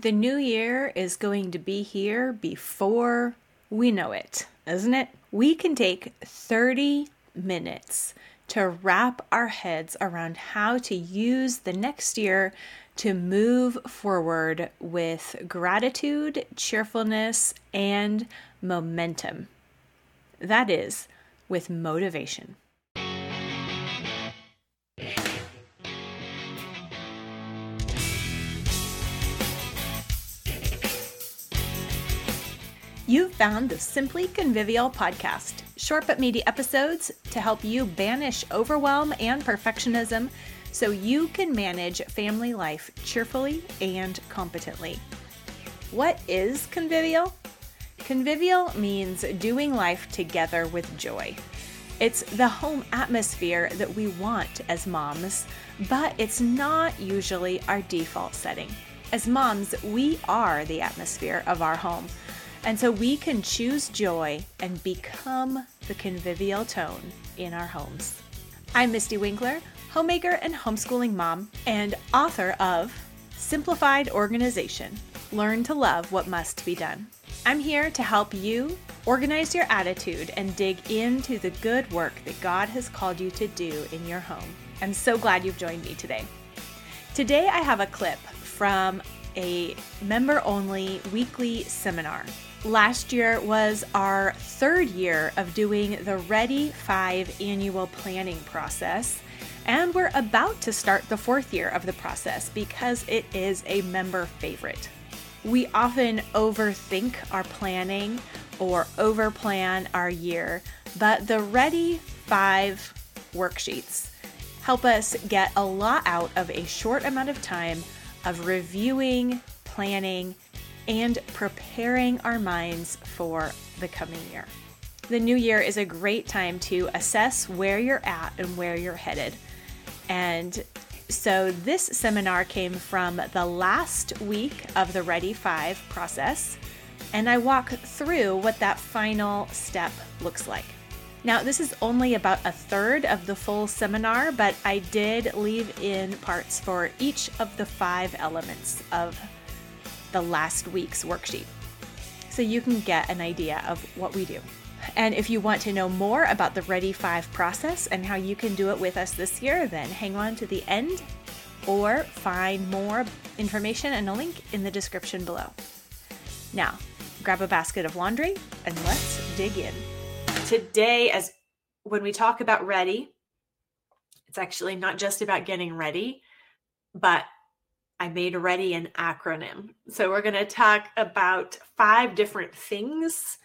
The new year is going to be here before we know it, isn't it? We can take 30 minutes to wrap our heads around how to use the next year to move forward with gratitude, cheerfulness, and momentum. That is, with motivation. You've found the Simply Convivial podcast, short but meaty episodes to help you banish overwhelm and perfectionism so you can manage family life cheerfully and competently. What is convivial? Convivial means doing life together with joy. It's the home atmosphere that we want as moms, but it's not usually our default setting. As moms, we are the atmosphere of our home. And so we can choose joy and become the convivial tone in our homes. I'm Mystie Winckler, homemaker and homeschooling mom, and author of Simplified Organization Learn to Love What Must Be Done. I'm here to help you organize your attitude and dig into the good work that God has called you to do in your home. I'm so glad you've joined me today. Today, I have a clip from a member only weekly seminar Last year was our third year of doing the Ready 5 annual planning process, and we're about to start the fourth year of the process because it is a member favorite. We often overthink our planning or overplan our year, but the Ready 5 worksheets help us get a lot out of a short amount of time of reviewing, planning, and preparing our minds for the coming year. The new year is a great time to assess where you're at and where you're headed. And so this seminar came from the last week of the Ready 5 process, and I walk through what that final step looks like. Now, this is only about a third of the full seminar, but I did leave in parts for each of the five elements of the last week's worksheet so you can get an idea of what we do. And if you want to know more about the Ready 5 process and how you can do it with us this year, then hang on to the end or find more information and a link in the description below. Now, grab a basket of laundry and let's dig in. Today, as when we talk about ready, it's actually not just about getting ready, but I made ready an acronym. So we're going to talk about five different things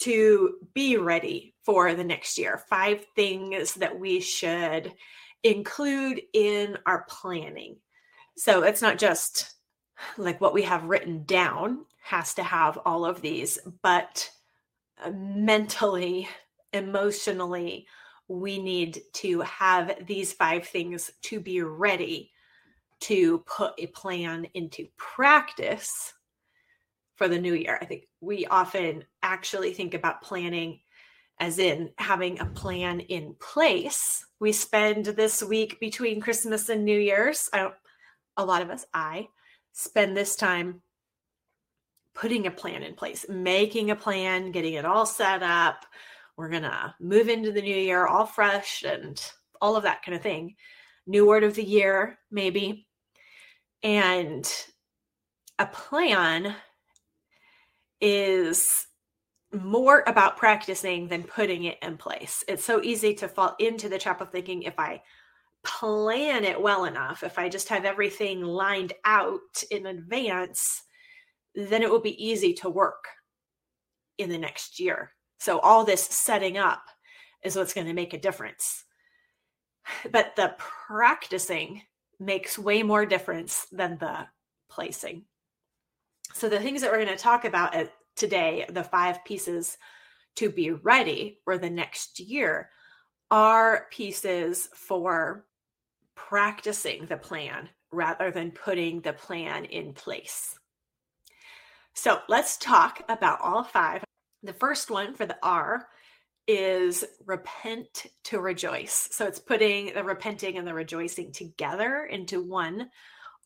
to be ready for the next year. Five things that we should include in our planning. So it's not just like what we have written down has to have all of these, but uh, mentally, emotionally, we need to have these five things to be ready to put a plan into practice for the new year. I think we often actually think about planning as in having a plan in place. We spend this week between Christmas and New Year's. I don't, a lot of us, I spend this time putting a plan in place, making a plan, getting it all set up. We're going to move into the new year all fresh and all of that kind of thing. New word of the year, maybe. And a plan is more about practicing than putting it in place. It's so easy to fall into the trap of thinking if I plan it well enough, if I just have everything lined out in advance, then it will be easy to work in the next year. So, all this setting up is what's going to make a difference. But the practicing makes way more difference than the placing. So, the things that we're going to talk about today, the five pieces to be ready for the next year, are pieces for practicing the plan rather than putting the plan in place. So, let's talk about all five. The first one for the R is repent to rejoice. So it's putting the repenting and the rejoicing together into one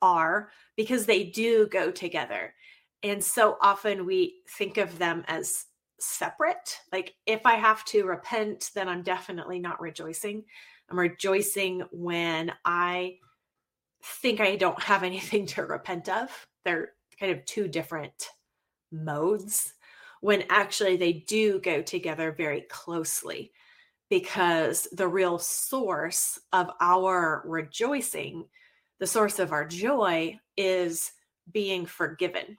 R because they do go together. And so often we think of them as separate. Like if I have to repent, then I'm definitely not rejoicing. I'm rejoicing when I think I don't have anything to repent of. They're kind of two different modes when actually they do go together very closely because the real source of our rejoicing, the source of our joy is being forgiven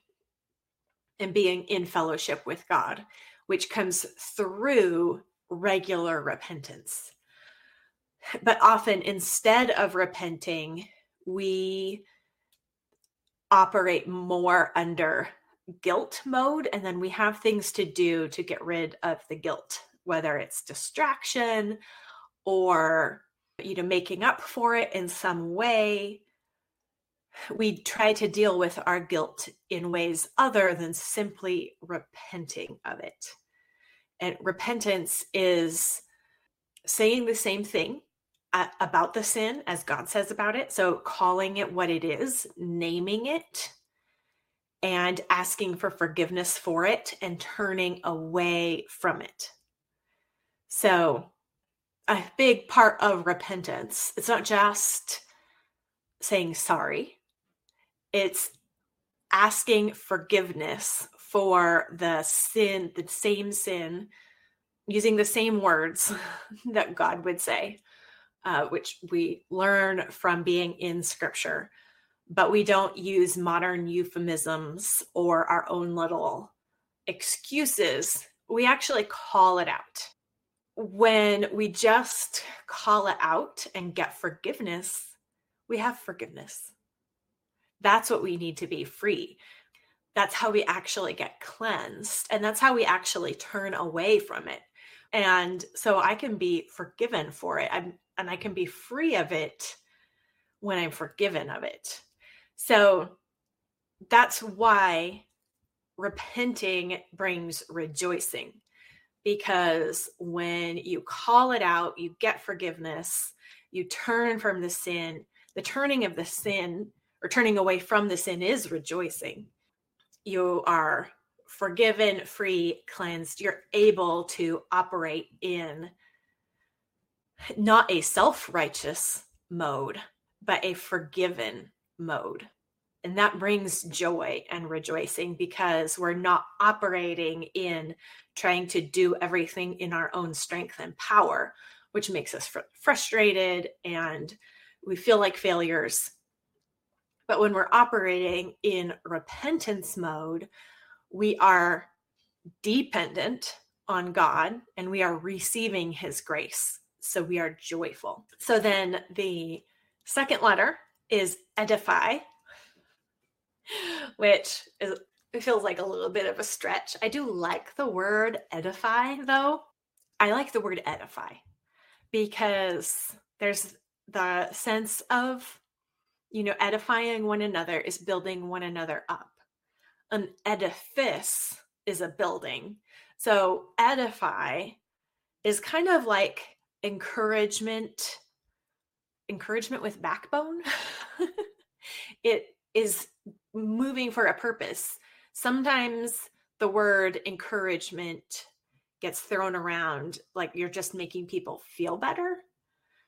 and being in fellowship with God, which comes through regular repentance. But often, instead of repenting, we operate more under guilt mode, and then we have things to do to get rid of the guilt, whether it's distraction or you know making up for it in some way we try to deal with our guilt in ways other than simply repenting of it. And repentance is saying the same thing uh, about the sin as God says about it. So calling it what it is, naming it, and asking for forgiveness for it and turning away from it. So, a big part of repentance, it's not just saying sorry, it's asking forgiveness for the sin, the same sin, using the same words that God would say, uh, which we learn from being in scripture. But we don't use modern euphemisms or our own little excuses. We actually call it out. When we just call it out and get forgiveness, we have forgiveness. That's what we need to be free. That's how we actually get cleansed. And that's how we actually turn away from it. And so I can be forgiven for it. I'm, and I can be free of it when I'm forgiven of it. So that's why repenting brings rejoicing because when you call it out, you get forgiveness, you turn from the sin. The turning of the sin or turning away from the sin is rejoicing. You are forgiven, free, cleansed. You're able to operate in not a self righteous mode, but a forgiven mode. And that brings joy and rejoicing because we're not operating in trying to do everything in our own strength and power, which makes us fr- frustrated and we feel like failures but when we're operating in repentance mode, we are dependent on God and we are receiving his grace. So we are joyful. So then the second letter is edify, which is feels like a little bit of a stretch. I do like the word edify though. I like the word edify because there's the sense of you know, edifying one another is building one another up. An edifice is a building. So, edify is kind of like encouragement, encouragement with backbone. it is moving for a purpose. Sometimes the word encouragement gets thrown around like you're just making people feel better,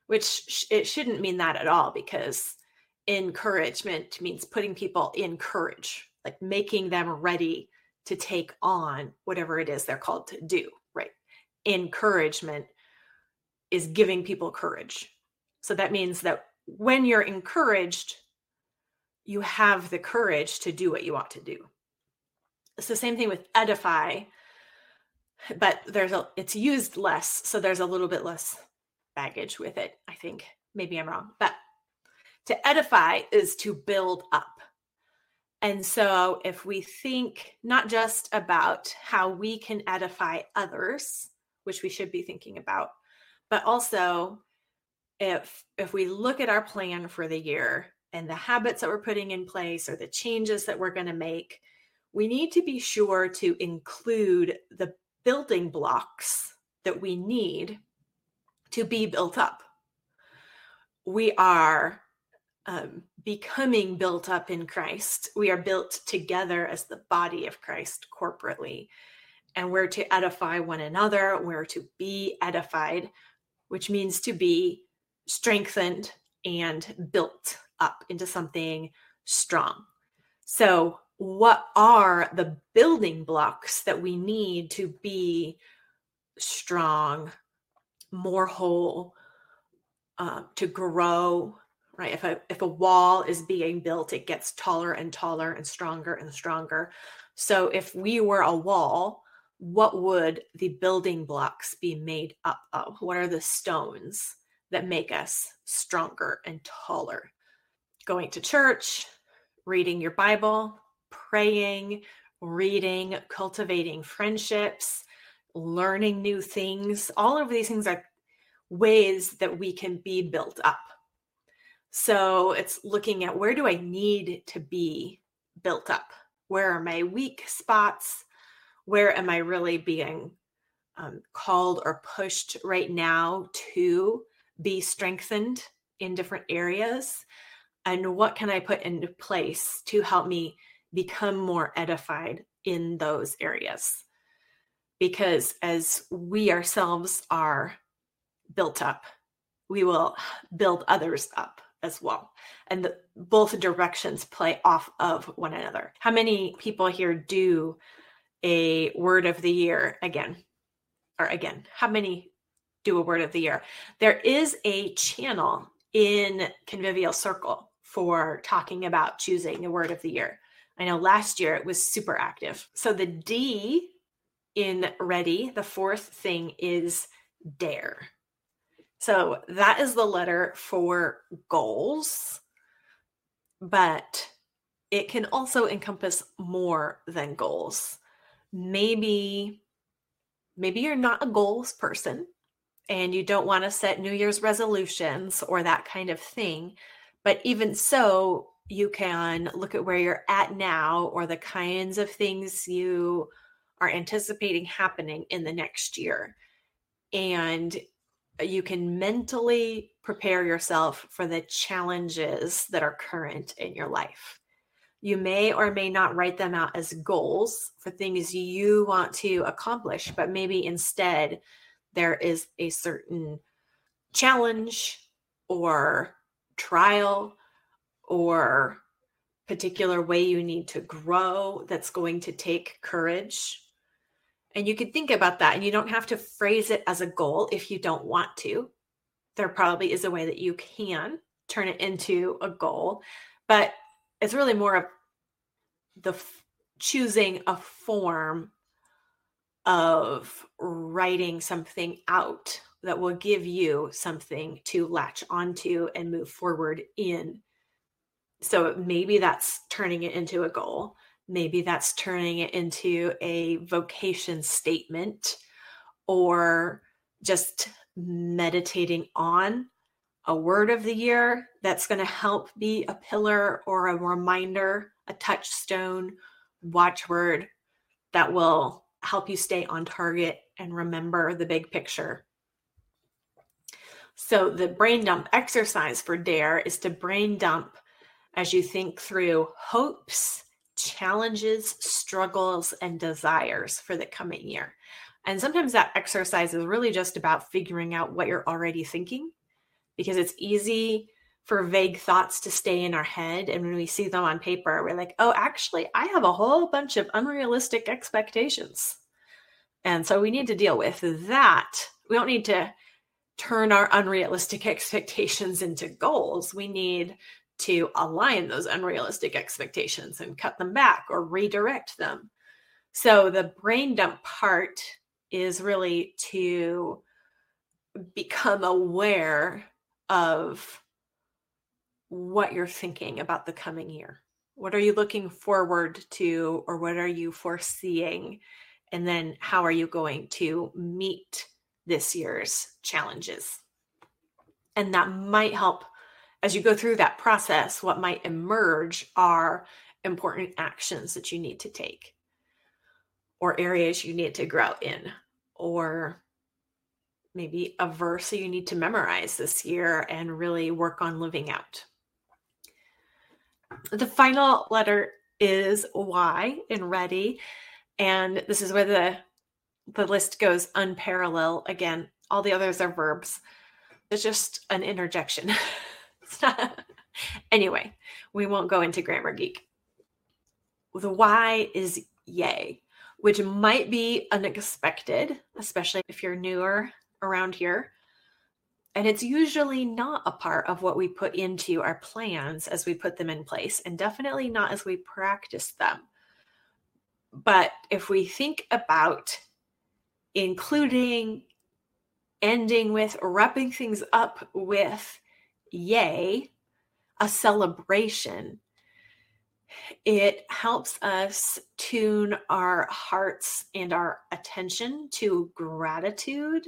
which sh- it shouldn't mean that at all because encouragement means putting people in courage, like making them ready to take on whatever it is they're called to do, right? Encouragement is giving people courage. So that means that when you're encouraged, you have the courage to do what you ought to do. It's the same thing with edify, but there's a it's used less, so there's a little bit less baggage with it, I think. Maybe I'm wrong, but to edify is to build up. And so, if we think not just about how we can edify others, which we should be thinking about, but also if if we look at our plan for the year and the habits that we're putting in place or the changes that we're going to make, we need to be sure to include the building blocks that we need to be built up. We are um, becoming built up in Christ. We are built together as the body of Christ corporately. And we're to edify one another, we're to be edified, which means to be strengthened and built up into something strong. So, what are the building blocks that we need to be strong, more whole, uh, to grow? Right. If a if a wall is being built, it gets taller and taller and stronger and stronger. So if we were a wall, what would the building blocks be made up of? What are the stones that make us stronger and taller? Going to church, reading your Bible, praying, reading, cultivating friendships, learning new things. All of these things are ways that we can be built up. So it's looking at where do I need to be built up? Where are my weak spots? Where am I really being um, called or pushed right now to be strengthened in different areas? And what can I put into place to help me become more edified in those areas. Because as we ourselves are built up, we will build others up as well. And the, both directions play off of one another. How many people here do a word of the year again? Or again, how many do a word of the year? There is a channel in Convivial Circle for talking about choosing a word of the year. I know last year it was super active. So the D in ready, the fourth thing is dare. So that is the letter for goals, but it can also encompass more than goals. Maybe maybe you're not a goals person and you don't want to set new year's resolutions or that kind of thing, but even so, you can look at where you're at now or the kinds of things you are anticipating happening in the next year. And uh, you can mentally prepare yourself for the challenges that are current in your life. You may or may not write them out as goals for things you want to accomplish, but maybe instead there is a certain challenge or trial or particular way you need to grow that's going to take courage. And you can think about that and you don't have to phrase it as a goal if you don't want to. There probably is a way that you can turn it into a goal, but it's really more of the f- choosing a form of writing something out that will give you something to latch onto and move forward in so maybe that's turning it into a goal. Maybe that's turning it into a vocation statement or just meditating on a word of the year that's going to help be a pillar or a reminder, a touchstone, watchword that will help you stay on target and remember the big picture. So, the brain dump exercise for DARE is to brain dump as you think through hopes, challenges, struggles, and desires for the coming year. And sometimes that exercise is really just about figuring out what you're already thinking because it's easy for vague thoughts to stay in our head. And when we see them on paper, we're like, oh, actually, I have a whole bunch of unrealistic expectations. And so we need to deal with that. We don't need to turn our unrealistic expectations into goals. We need to align those unrealistic expectations and cut them back or redirect them. So the brain dump part is really to become aware of what you're thinking about the coming year. What are you looking forward to, or what are you foreseeing? And then how are you going to meet this year's challenges? And that might help as you go through that process, what might emerge are important actions that you need to take, or areas you need to grow in, or maybe a verse that you need to memorize this year and really work on living out. The final letter is Y in ready. And this is where the the list goes unparalleled. Again, all the others are verbs. It's just an interjection. not... anyway, we won't go into grammar geek. The Y is yay, which might be unexpected, especially if you're newer around here. And it's usually not a part of what we put into our plans as we put them in place, and definitely not as we practice them. But if we think about including, ending with, wrapping things up with yay, a celebration, it helps us tune our hearts and our attention to gratitude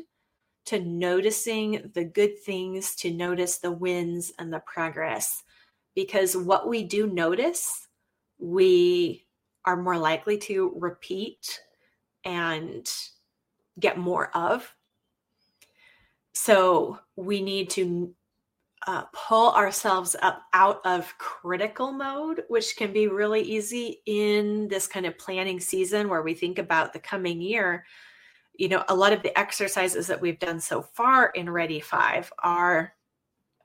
to noticing the good things, to notice the wins and the progress. Because what we do notice, we are more likely to repeat and get more of. So we need to uh, pull ourselves up out of critical mode, which can be really easy in this kind of planning season where we think about the coming year you know, a lot of the exercises that we've done so far in Ready Five are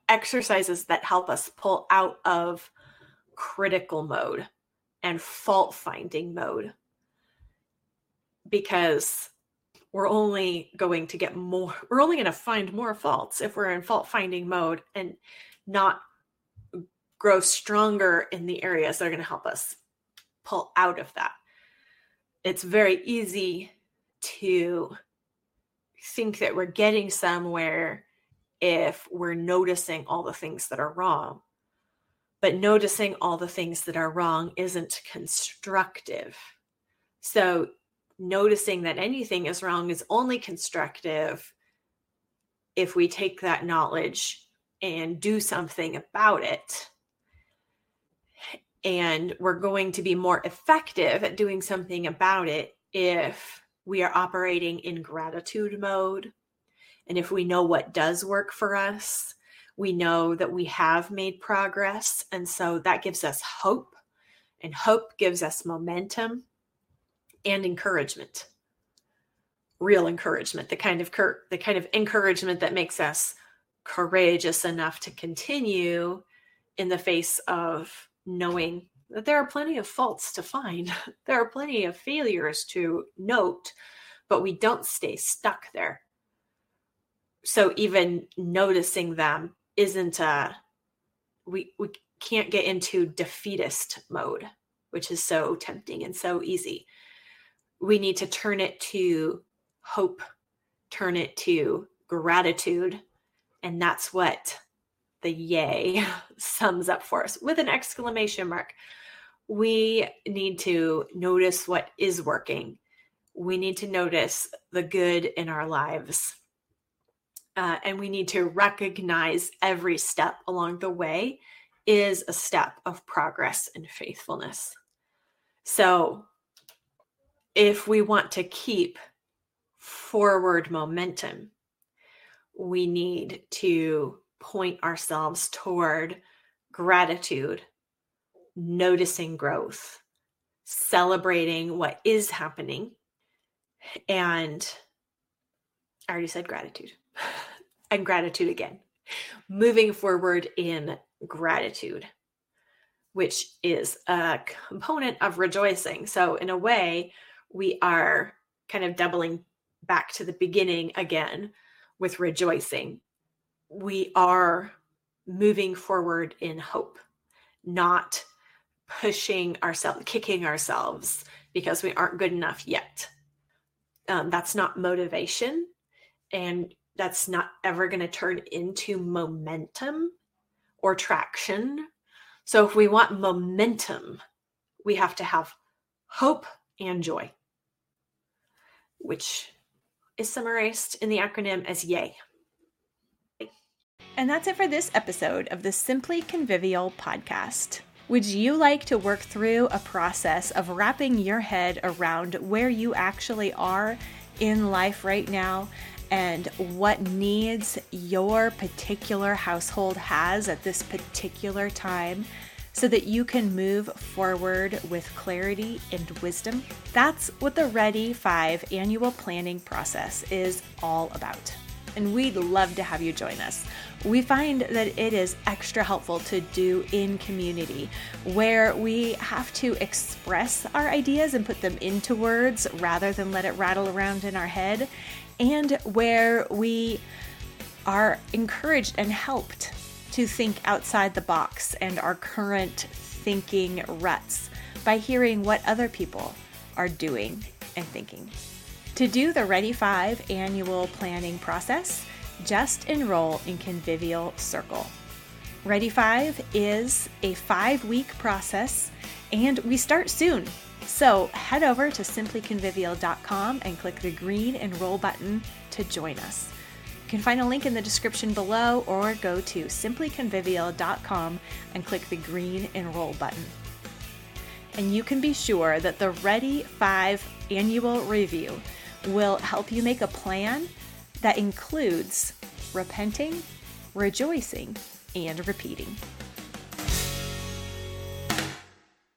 exercises that help us pull out of critical mode and fault finding mode because we're only going to get more, we're only going to find more faults if we're in fault finding mode and not grow stronger in the areas that are going to help us pull out of that. It's very easy to think that we're getting somewhere if we're noticing all the things that are wrong. But noticing all the things that are wrong isn't constructive. So, noticing that anything is wrong is only constructive if we take that knowledge and do something about it. And we're going to be more effective at doing something about it if we are operating in gratitude mode. And if we know what does work for us, we know that we have made progress. And so that gives us hope, and hope gives us momentum and encouragement. Real encouragement, the kind of cur- the kind of encouragement that makes us courageous enough to continue in the face of knowing there are plenty of faults to find. There are plenty of failures to note, but we don't stay stuck there. So even noticing them isn't a we we can't get into defeatist mode, which is so tempting and so easy. We need to turn it to hope, turn it to gratitude, and that's what the yay sums up for us with an exclamation mark we need to notice what is working. We need to notice the good in our lives. Uh, and we need to recognize every step along the way is a step of progress and faithfulness. So, if we want to keep forward momentum, we need to point ourselves toward gratitude noticing growth, celebrating what is happening. And I already said gratitude and gratitude again. Moving forward in gratitude, which is a component of rejoicing. So, in a way, we are kind of doubling back to the beginning again with rejoicing. We are moving forward in hope, not pushing ourselves, kicking ourselves because we aren't good enough yet. Um, that's not motivation. And that's not ever going to turn into momentum or traction. So, if we want momentum, we have to have hope and joy, which is summarized in the acronym as YAY. And that's it for this episode of the Simply Convivial podcast. Would you like to work through a process of wrapping your head around where you actually are in life right now and what needs your particular household has at this particular time? so that you can move forward with clarity and wisdom. That's what the Ready 5 annual planning process is all about. And we'd love to have you join us. We find that it is extra helpful to do in community where we have to express our ideas and put them into words rather than let it rattle around in our head, and where we are encouraged and helped to think outside the box and our current thinking ruts by hearing what other people are doing and thinking. To do the Ready 5 annual planning process, just enroll in Convivial Circle. Ready 5 is a five week process and we start soon. So head over to simplyconvivial.com and click the green enroll button to join us You can find a link in the description below or go to simplyconvivial.com and click the green enroll button. And you can be sure that the Ready 5 annual review will help you make a plan that includes repenting, rejoicing, and repeating.